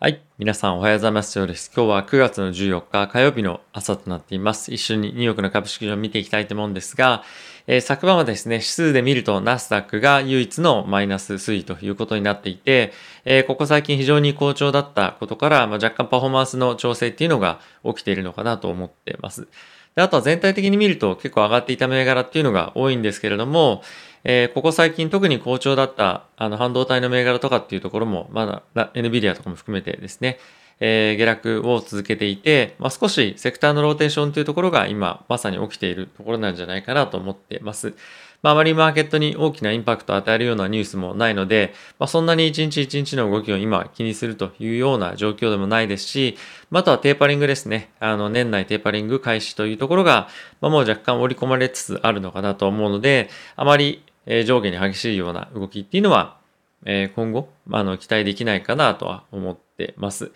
はい。皆さんおはようございます。ようです。今日は9月の14日火曜日の朝となっています。一緒にニューヨークの株式市場を見ていきたいと思うんですが、えー、昨晩はですね、指数で見るとナスダックが唯一のマイナス推移ということになっていて、えー、ここ最近非常に好調だったことから、まあ、若干パフォーマンスの調整っていうのが起きているのかなと思っています。であとは全体的に見ると結構上がっていた銘柄っていうのが多いんですけれども、えー、ここ最近特に好調だったあの半導体の銘柄とかっていうところもまだ NVIDIA とかも含めてですね、えー、下落を続けていて、まあ、少しセクターのローテーションというところが今まさに起きているところなんじゃないかなと思ってます。まあ、まりマーケットに大きなインパクトを与えるようなニュースもないので、まあ、そんなに一日一日の動きを今気にするというような状況でもないですし、まあ、とはテーパリングですね。あの、年内テーパリング開始というところが、まあ、もう若干織り込まれつつあるのかなと思うので、あまりえ上下に激しいような動きっていうのは、え今後、あの、期待できないかなとは思ってます。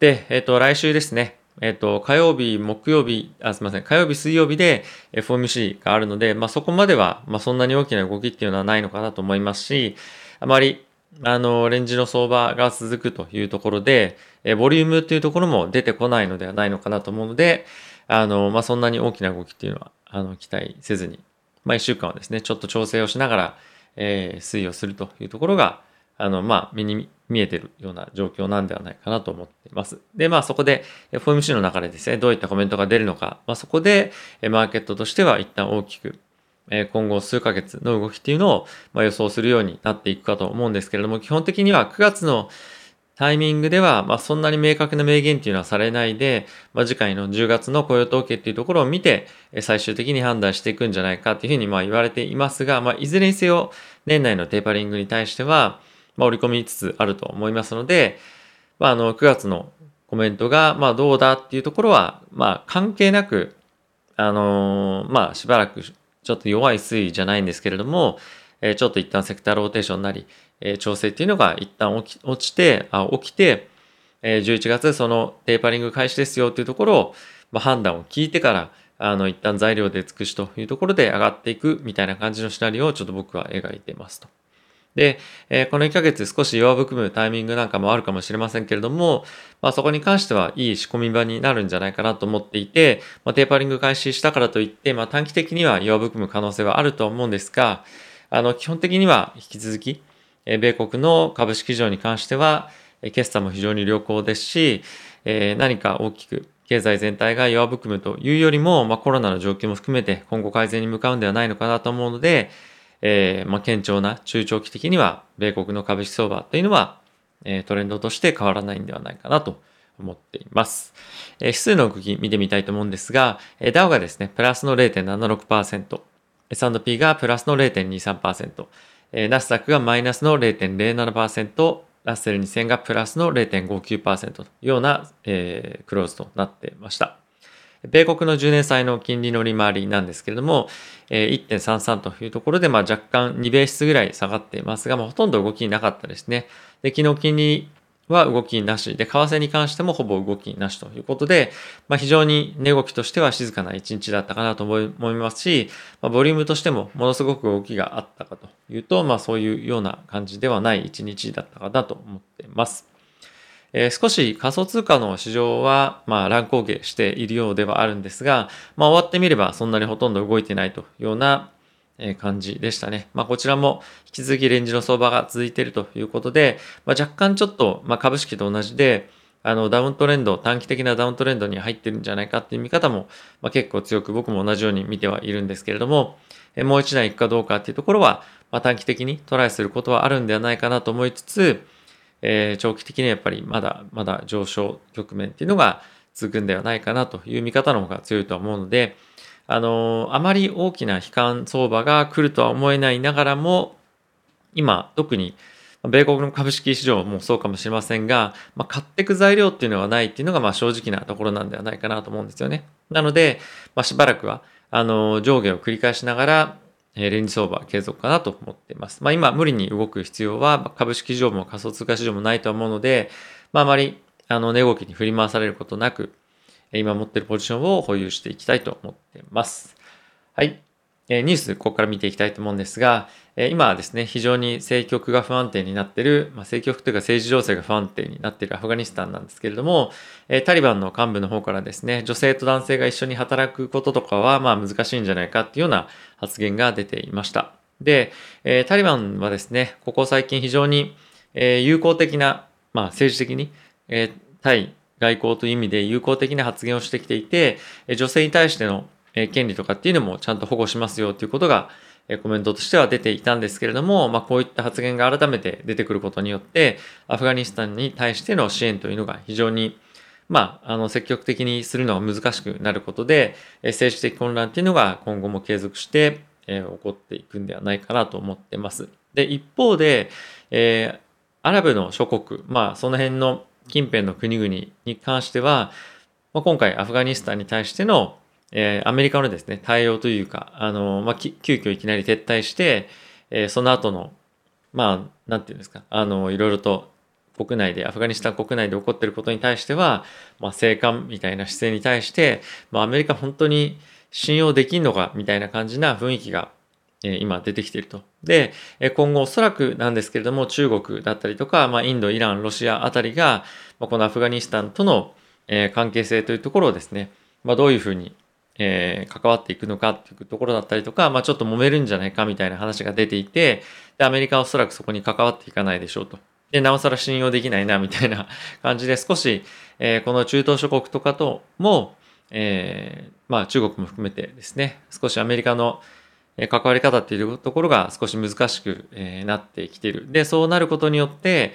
で、えっ、と、来週ですね、えっ、と、火曜日、木曜日、あ、すみません、火曜日、水曜日で FOMC があるので、まあ、そこまでは、まあ、そんなに大きな動きっていうのはないのかなと思いますし、あまり、あの、レンジの相場が続くというところで、えボリュームっていうところも出てこないのではないのかなと思うので、あの、まあ、そんなに大きな動きっていうのは、あの、期待せずに、まあ、一週間はですね、ちょっと調整をしながら、えー、推移をするというところが、あの、まあ、目に見えてるような状況なんではないかなと思っています。で、まあそこで FOMC の中でですね、どういったコメントが出るのか、まあそこでマーケットとしては一旦大きく今後数ヶ月の動きっていうのを予想するようになっていくかと思うんですけれども、基本的には9月のタイミングでは、まあ、そんなに明確な明言っていうのはされないで、まあ、次回の10月の雇用統計っていうところを見て、最終的に判断していくんじゃないかっていうふうにまあ言われていますが、まあ、いずれにせよ、年内のテーパリングに対しては、まあ、織り込みつつあると思いますので、まあ、あの、9月のコメントが、まあ、どうだっていうところは、まあ、関係なく、あのー、まあ、しばらくちょっと弱い推移じゃないんですけれども、えー、ちょっと一旦セクターローテーションなり、え、調整っていうのが一旦起き落ちて、あ起きて、えー、11月そのテーパリング開始ですよっていうところを、まあ、判断を聞いてから、あの、一旦材料で尽くしというところで上がっていくみたいな感じのシナリオをちょっと僕は描いてますと。で、え、この1ヶ月少し弱含むタイミングなんかもあるかもしれませんけれども、まあそこに関してはいい仕込み場になるんじゃないかなと思っていて、まあ、テーパリング開始したからといって、まあ短期的には弱含む可能性はあると思うんですが、あの、基本的には引き続き、米国の株式市場に関しては、決算も非常に良好ですし、何か大きく経済全体が弱含むというよりも、まあ、コロナの状況も含めて今後改善に向かうんではないのかなと思うので、えー、まあ、堅調な中長期的には米国の株式相場というのは、トレンドとして変わらないんではないかなと思っています。えー、指数の動き見てみたいと思うんですが、えー、ダウがですね、プラスの0.76%、S&P がプラスの0.23%、えー、ナスダックがマイナスの0.07%、ラッセル2000がプラスの0.59%というような、えー、クローズとなっていました。米国の10年債の金利の利回りなんですけれども、1.33というところで、まあ、若干2ベースぐらい下がっていますが、まあ、ほとんど動きなかったですね。で、昨日金利は動きなしで、為替に関してもほぼ動きなしということで、まあ、非常に値動きとしては静かな一日だったかなと思いますし、まあ、ボリュームとしてもものすごく動きがあったかというと、まあ、そういうような感じではない一日だったかなと思っています。えー、少し仮想通貨の市場は、まあ、乱高下しているようではあるんですが、まあ、終わってみればそんなにほとんど動いてないというようなえ感じでしたね。まあ、こちらも引き続きレンジの相場が続いているということで、まあ、若干ちょっと、まあ、株式と同じで、あの、ダウントレンド、短期的なダウントレンドに入ってるんじゃないかっていう見方も、まあ、結構強く僕も同じように見てはいるんですけれども、えもう一段行くかどうかっていうところは、まあ、短期的にトライすることはあるんではないかなと思いつつ、えー、長期的にはやっぱりまだまだ上昇局面っていうのが続くんではないかなという見方の方が強いとは思うので、あの、あまり大きな悲観相場が来るとは思えないながらも、今、特に米国の株式市場もそうかもしれませんが、まあ、買っていく材料っていうのがないっていうのがまあ正直なところなんではないかなと思うんですよね。なので、まあ、しばらくは、あの、上下を繰り返しながら、えレンジ相場継続かなと思っています。まあ今無理に動く必要は株式市場も仮想通貨市場もないと思うので、まああまりあの値動きに振り回されることなく、今持ってるポジションを保有していきたいと思ってます。はい。ニュース、ここから見ていきたいと思うんですが、今はですね、非常に政局が不安定になっている、まあ、政局というか政治情勢が不安定になっているアフガニスタンなんですけれども、タリバンの幹部の方からですね、女性と男性が一緒に働くこととかは、まあ難しいんじゃないかっていうような発言が出ていました。で、タリバンはですね、ここ最近非常に、友好的な、まあ政治的に、対外交という意味で友好的な発言をしてきていて、女性に対しての権利とかっていうのもちゃんと保護しますよということが、コメントとしては出ていたんですけれども、まあ、こういった発言が改めて出てくることによって、アフガニスタンに対しての支援というのが非常に、まあ、あの、積極的にするのが難しくなることで、政治的混乱っていうのが今後も継続して、え起こっていくんではないかなと思ってます。で、一方で、えー、アラブの諸国、まあ、その辺の近辺の国々に関しては、まあ、今回アフガニスタンに対してのえー、アメリカのですね、対応というか、あの、まあ、急遽いきなり撤退して、えー、その後の、まあ、なんていうんですか、あの、いろいろと国内で、アフガニスタン国内で起こっていることに対しては、まあ、静観みたいな姿勢に対して、まあ、アメリカ本当に信用できんのかみたいな感じな雰囲気が、えー、今出てきていると。で、今後おそらくなんですけれども、中国だったりとか、まあ、インド、イラン、ロシアあたりが、ま、このアフガニスタンとの、え、関係性というところをですね、まあ、どういうふうにえ、関わっていくのかっていうところだったりとか、まあちょっと揉めるんじゃないかみたいな話が出ていて、で、アメリカはおそらくそこに関わっていかないでしょうと。で、なおさら信用できないなみたいな 感じで少し、え、この中東諸国とかとも、えー、まあ中国も含めてですね、少しアメリカのえ関わり方っていうところが少し難しくなってきている。で、そうなることによって、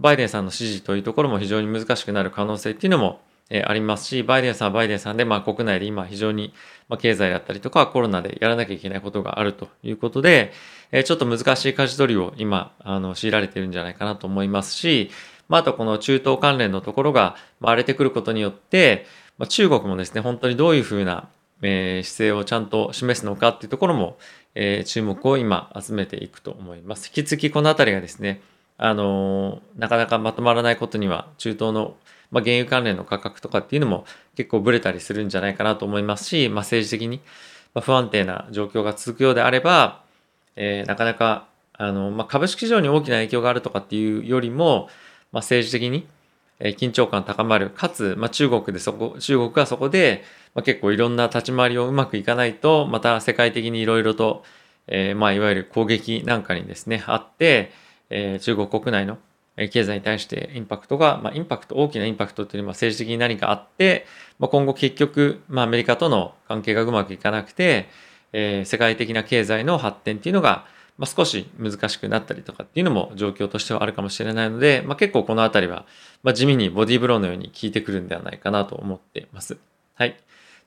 バイデンさんの支持というところも非常に難しくなる可能性っていうのもえありますし、バイデンさんはバイデンさんで、まあ、国内で今非常に、ま経済だったりとかコロナでやらなきゃいけないことがあるということで、えちょっと難しい舵取りを今、あの、強いられてるんじゃないかなと思いますし、まあ、あとこの中東関連のところが荒れてくることによって、ま、中国もですね、本当にどういうふうな、え、姿勢をちゃんと示すのかっていうところも、え、注目を今集めていくと思います。引き続きこのあたりがですね、あの、なかなかまとまらないことには中東のまあ、原油関連の価格とかっていうのも結構ブレたりするんじゃないかなと思いますし、まあ、政治的に不安定な状況が続くようであれば、えー、なかなかあの、まあ、株式市場に大きな影響があるとかっていうよりも、まあ、政治的に緊張感高まる。かつ、まあ、中国でそこ、中国がそこで、まあ、結構いろんな立ち回りをうまくいかないと、また世界的にいろいろと、えー、まあ、いわゆる攻撃なんかにですね、あって、えー、中国国内の経済に対してインパクトが、まあ、インパクト、大きなインパクトというのは政治的に何かあって、まあ、今後結局、まあ、アメリカとの関係がうまくいかなくて、えー、世界的な経済の発展っていうのが、まあ、少し難しくなったりとかっていうのも状況としてはあるかもしれないので、まあ、結構このあたりは、まあ、地味にボディーブローのように効いてくるんではないかなと思っています。はい。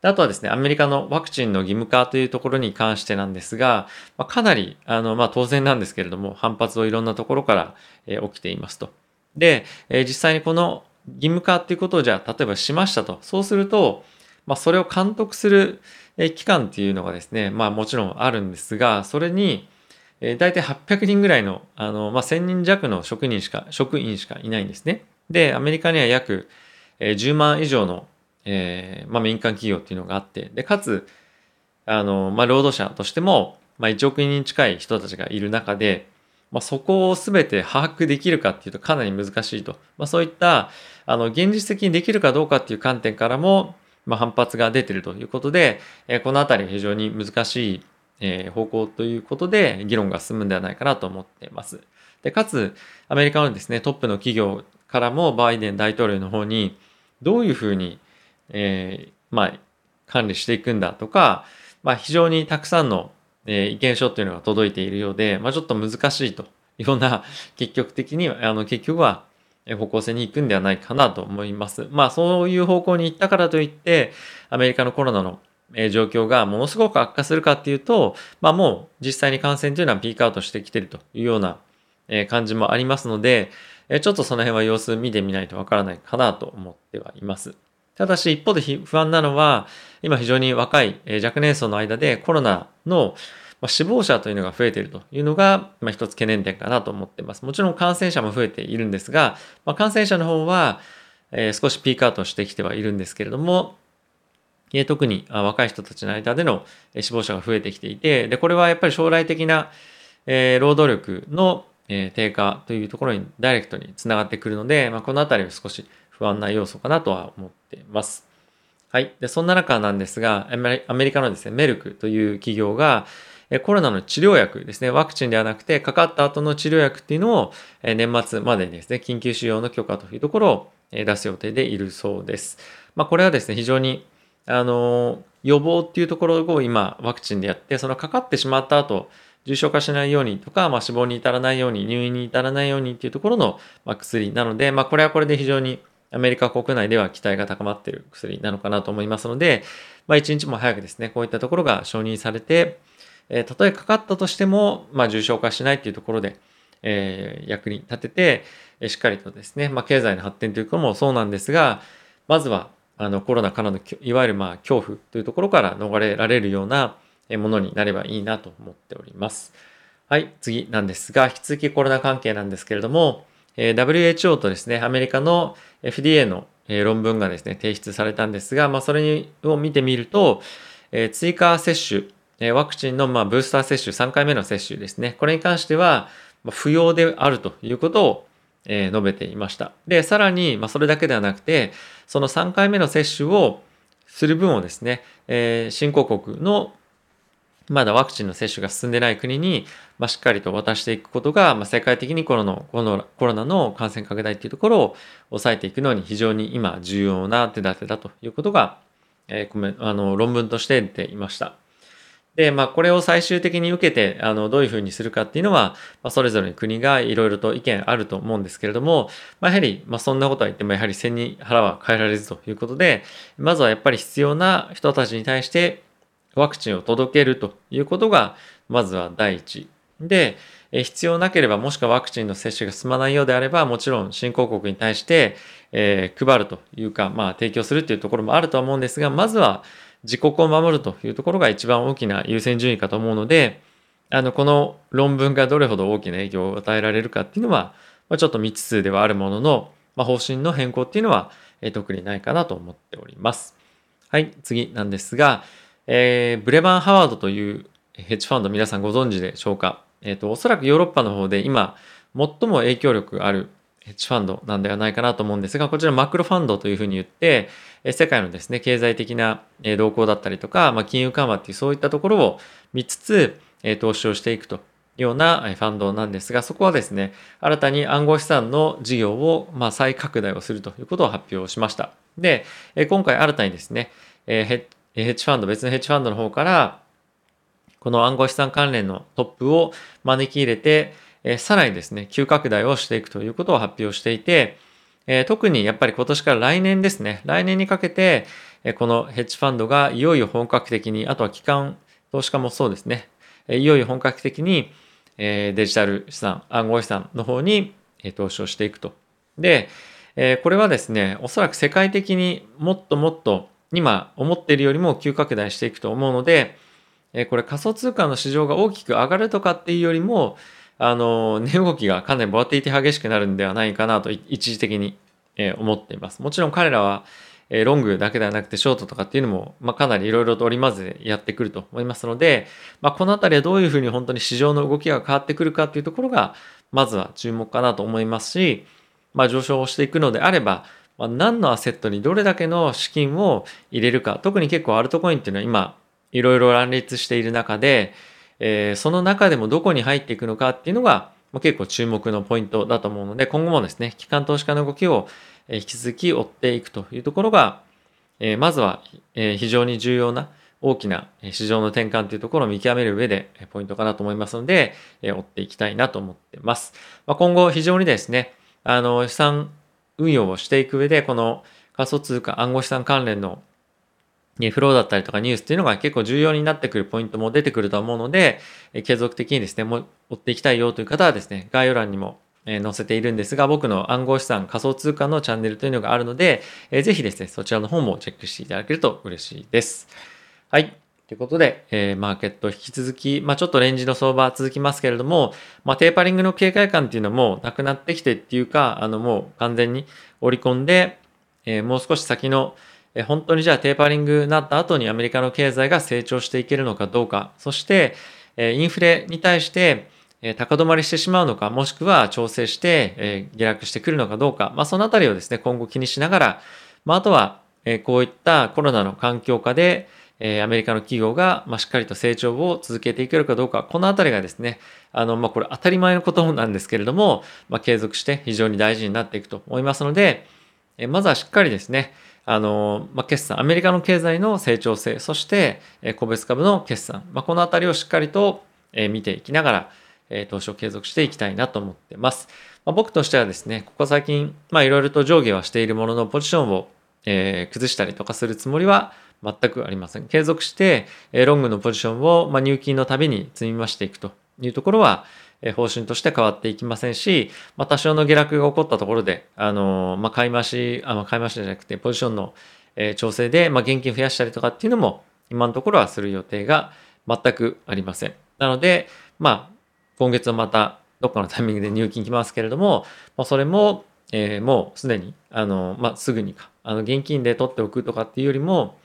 あとはですね、アメリカのワクチンの義務化というところに関してなんですが、まあ、かなり、あの、まあ、当然なんですけれども、反発をいろんなところから、えー、起きていますと。で、えー、実際にこの義務化っていうことをじゃあ、例えばしましたと。そうすると、まあ、それを監督する、えー、機関っていうのがですね、まあ、もちろんあるんですが、それに、えー、大体800人ぐらいの、あの、まあ、1000人弱の職人しか、職員しかいないんですね。で、アメリカには約、えー、10万以上のえー、まあ、民間企業っていうのがあって、で、かつ、あの、まあ、労働者としても、まあ、1億人近い人たちがいる中で、まあ、そこを全て把握できるかっていうとかなり難しいと。まあ、そういった、あの、現実的にできるかどうかっていう観点からも、まあ、反発が出てるということで、えー、このあたり非常に難しい、えー、方向ということで議論が進むんではないかなと思っています。で、かつ、アメリカのですね、トップの企業からもバイデン大統領の方に、どういうふうにえー、まあ、管理していくんだとか、まあ、非常にたくさんの、えー、意見書っていうのが届いているようで、まあ、ちょっと難しいと。いろんな、結局的に、あの、結局は、方向性に行くんではないかなと思います。まあ、そういう方向に行ったからといって、アメリカのコロナの状況がものすごく悪化するかっていうと、まあもう実際に感染というのはピークアウトしてきてるというような感じもありますので、ちょっとその辺は様子見てみないとわからないかなと思ってはいます。ただし一方で不安なのは、今非常に若い若年層の間でコロナの死亡者というのが増えているというのが、一つ懸念点かなと思っています。もちろん感染者も増えているんですが、感染者の方は、少しピークアウトしてきてはいるんですけれども、特に若い人たちの間での死亡者が増えてきていて、で、これはやっぱり将来的な、労働力の、低下というところにダイレクトにつながってくるので、まあ、このあたりは少し不安な要素かなとは思ってます。はい。で、そんな中なんですが、アメリカのですね、メルクという企業が、コロナの治療薬ですね、ワクチンではなくて、かかった後の治療薬っていうのを、年末までにですね、緊急使用の許可というところを出す予定でいるそうです。まあ、これはですね、非常にあの、予防っていうところを今ワクチンでやって、そのかかってしまった後、重症化しないようにとか、まあ、死亡に至らないように、入院に至らないようにっていうところの、ま、薬なので、まあ、これはこれで非常にアメリカ国内では期待が高まっている薬なのかなと思いますので、まあ、一日も早くですね、こういったところが承認されて、えー、たとえかかったとしても、まあ、重症化しないっていうところで、えー、役に立てて、えしっかりとですね、まあ、経済の発展ということもそうなんですが、まずはあのコロナからのいわゆるまあ恐怖というところから逃れられるようなものになればいいなと思っております。はい、次なんですが、引き続きコロナ関係なんですけれども、え WHO とですね、アメリカの FDA の論文がですね、提出されたんですが、まあ、それを見てみると、え追加接種、ワクチンのまブースター接種、3回目の接種ですね、これに関しては不要であるということをえ、述べていました。で、さらに、まあ、それだけではなくて、その3回目の接種をする分をですね、えー、新興国のまだワクチンの接種が進んでない国に、まあ、しっかりと渡していくことが、まあ、世界的にコロナこのコロナの感染拡大っていうところを抑えていくのに非常に今重要な手立てだということが、えー、あの論文として出ていました。で、まあ、これを最終的に受けて、あの、どういうふうにするかっていうのは、まあ、それぞれの国がいろいろと意見あると思うんですけれども、まあ、やはり、まあ、そんなことは言っても、やはり背に腹は変えられずということで、まずはやっぱり必要な人たちに対して、ワクチンを届けるということが、まずは第一。で、必要なければ、もしくはワクチンの接種が進まないようであれば、もちろん新興国に対して、えー、配るというか、まあ、提供するというところもあるとは思うんですが、まずは、自国を守るというところが一番大きな優先順位かと思うので、あの、この論文がどれほど大きな影響を与えられるかっていうのは、まあ、ちょっと未知数ではあるものの、まあ、方針の変更っていうのは、えー、特にないかなと思っております。はい、次なんですが、えー、ブレバン・ハワードというヘッジファンド皆さんご存知でしょうか？えっ、ー、と、おそらくヨーロッパの方で今、最も影響力あるヘッジファンドなんではないかなと思うんですが、こちらマクロファンドというふうに言って、世界のですね、経済的な動向だったりとか、まあ、金融緩和っていうそういったところを見つつ、投資をしていくというようなファンドなんですが、そこはですね、新たに暗号資産の事業をまあ再拡大をするということを発表しました。で、今回新たにですね、ヘッヘッジファンド、別のヘッジファンドの方から、この暗号資産関連のトップを招き入れて、えさらにですね、急拡大をしていくということを発表していて、え特にやっぱり今年から来年ですね、来年にかけて、えこのヘッジファンドがいよいよ本格的に、あとは機関投資家もそうですね、えいよいよ本格的に、えデジタル資産、暗号資産の方に、え投資をしていくと。で、えこれはですね、おそらく世界的にもっともっと今思っているよりも急拡大していくと思うので、えこれ仮想通貨の市場が大きく上がるとかっていうよりも、あの、値動きがかなりボラティティ激しくなるんではないかなと一時的にえ思っています。もちろん彼らはえロングだけではなくてショートとかっていうのも、まあ、かなりいろいろと織り交ぜやってくると思いますので、まあ、このあたりはどういうふうに本当に市場の動きが変わってくるかっていうところが、まずは注目かなと思いますし、まあ、上昇していくのであれば、まあ、何のアセットにどれだけの資金を入れるか、特に結構アルトコインっていうのは今、いろいろ乱立している中で、えー、その中でもどこに入っていくのかっていうのが、ま、結構注目のポイントだと思うので、今後もですね、機関投資家の動きを引き続き追っていくというところが、えー、まずは、非常に重要な大きな市場の転換というところを見極める上でポイントかなと思いますので、追っていきたいなと思っています。ま、今後非常にですね、あの、資産運用をしていく上で、この仮想通貨暗号資産関連のフローだったりとかニュースっていうのが結構重要になってくるポイントも出てくると思うので、継続的にですね、も追っていきたいよという方はですね、概要欄にも載せているんですが、僕の暗号資産仮想通貨のチャンネルというのがあるので、ぜひですね、そちらの方もチェックしていただけると嬉しいです。はい。ということで、えー、マーケット引き続き、まあ、ちょっとレンジの相場続きますけれども、まあ、テーパリングの警戒感っていうのもなくなってきてっていうか、あのもう完全に織り込んで、えー、もう少し先のえ本当にじゃあテーパリングになった後にアメリカの経済が成長していけるのかどうか、そして、えインフレに対して、え高止まりしてしまうのか、もしくは調整して、え下落してくるのかどうか、まあ、そのあたりをですね、今後気にしながら、まあ、あとは、えこういったコロナの環境下で、えアメリカの企業が、ましっかりと成長を続けていけるかどうか、このあたりがですね、あの、まあ、これ当たり前のことなんですけれども、まあ、継続して非常に大事になっていくと思いますので、えまずはしっかりですね、あの、まあ、決算、アメリカの経済の成長性、そして、え個別株の決算、まあ、このあたりをしっかりと、え見ていきながら、え投資を継続していきたいなと思ってます。まあ、僕としてはですね、ここ最近、まあ、いろいろと上下はしているもののポジションを、えー、崩したりとかするつもりは全くありません。継続して、え、ロングのポジションを、まあ、入金のたびに積み増していくというところは、え、方針として変わっていきませんし、まあ、多少の下落が起こったところで、あの、まあ、買い増し、あ、ま、買い増しじゃなくて、ポジションの、え、調整で、まあ、現金増やしたりとかっていうのも、今のところはする予定が全くありません。なので、まあ、今月はまたどっかのタイミングで入金きますけれども、まあ、それも、えー、もうすでに、あの、まあ、すぐにか、あの、現金で取っておくとかっていうよりも、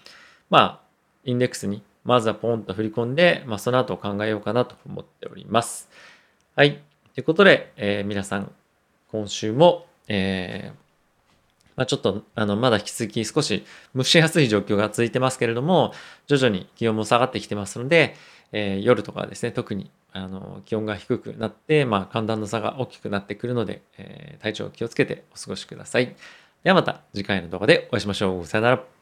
まあ、インデックスにまずはポンと振り込んで、まあ、その後考えようかなと思っております。はい。ということで、えー、皆さん、今週も、えー、まあ、ちょっと、あの、まだ引き続き少し蒸しやすい状況が続いてますけれども、徐々に気温も下がってきてますので、えー、夜とかですね、特にあの気温が低くなって、まあ、寒暖の差が大きくなってくるので、えー、体調を気をつけてお過ごしください。ではまた次回の動画でお会いしましょう。さよなら。